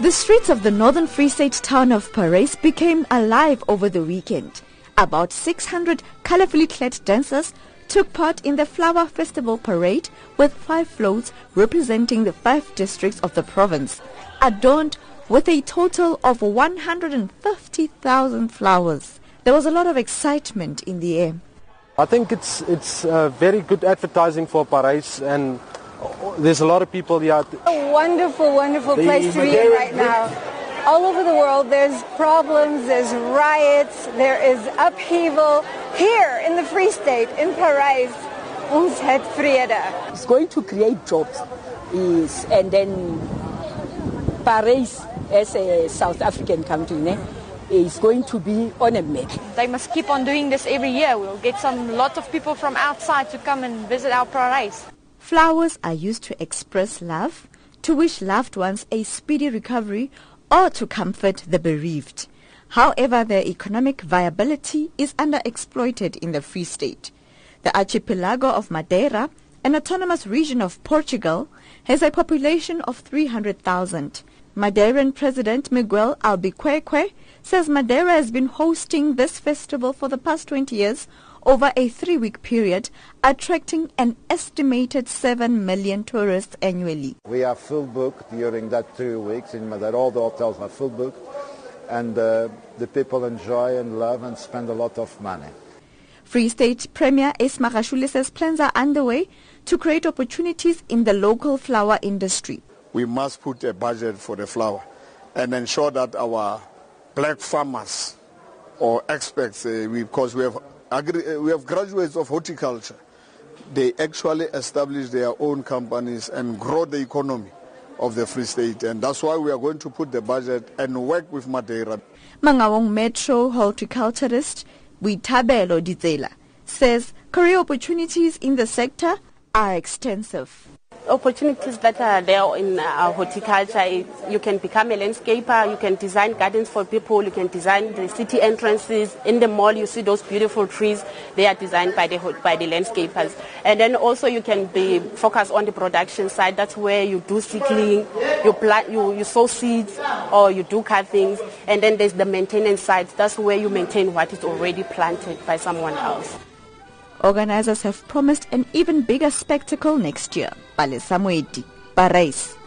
The streets of the northern Free State town of Parys became alive over the weekend. About 600 colorfully clad dancers took part in the Flower Festival parade with five floats representing the five districts of the province, adorned with a total of 150,000 flowers. There was a lot of excitement in the air. I think it's it's uh, very good advertising for Parys and there's a lot of people here. A wonderful, wonderful place to be in right now. All over the world, there's problems, there's riots, there is upheaval. Here in the Free State, in Parys ons het vrede. It's going to create jobs, is, and then Parys as a South African country, is going to be on a map. They must keep on doing this every year. We'll get some lot of people from outside to come and visit our Parys. Flowers are used to express love, to wish loved ones a speedy recovery, or to comfort the bereaved. However, their economic viability is underexploited in the Free State. The archipelago of Madeira, an autonomous region of Portugal, has a population of 300,000. Madeiran President Miguel Albuquerque says Madeira has been hosting this festival for the past 20 years over a three-week period, attracting an estimated 7 million tourists annually. We are full booked during that three weeks in Madeira. All the hotels are full booked, and uh, the people enjoy and love and spend a lot of money. Free State Premier Ace Magashule says plans are underway to create opportunities in the local flower industry we must put a budget for the flower and ensure that our black farmers or experts, uh, because we have, agri- uh, we have graduates of horticulture, they actually establish their own companies and grow the economy of the Free State. And that's why we are going to put the budget and work with Madeira. Mangaung Metro horticulturist Witabelo Dizela says career opportunities in the sector are extensive opportunities that are there in uh, horticulture. You can become a landscaper, you can design gardens for people, you can design the city entrances. In the mall, you see those beautiful trees. They are designed by the, by the landscapers. And then also you can be focused on the production side. That's where you do seedling, you, plant, you, you sow seeds, or you do cuttings. And then there's the maintenance side. That's where you maintain what is already planted by someone else. Organizers have promised an even bigger spectacle next year. Palesa Moeti, Parys.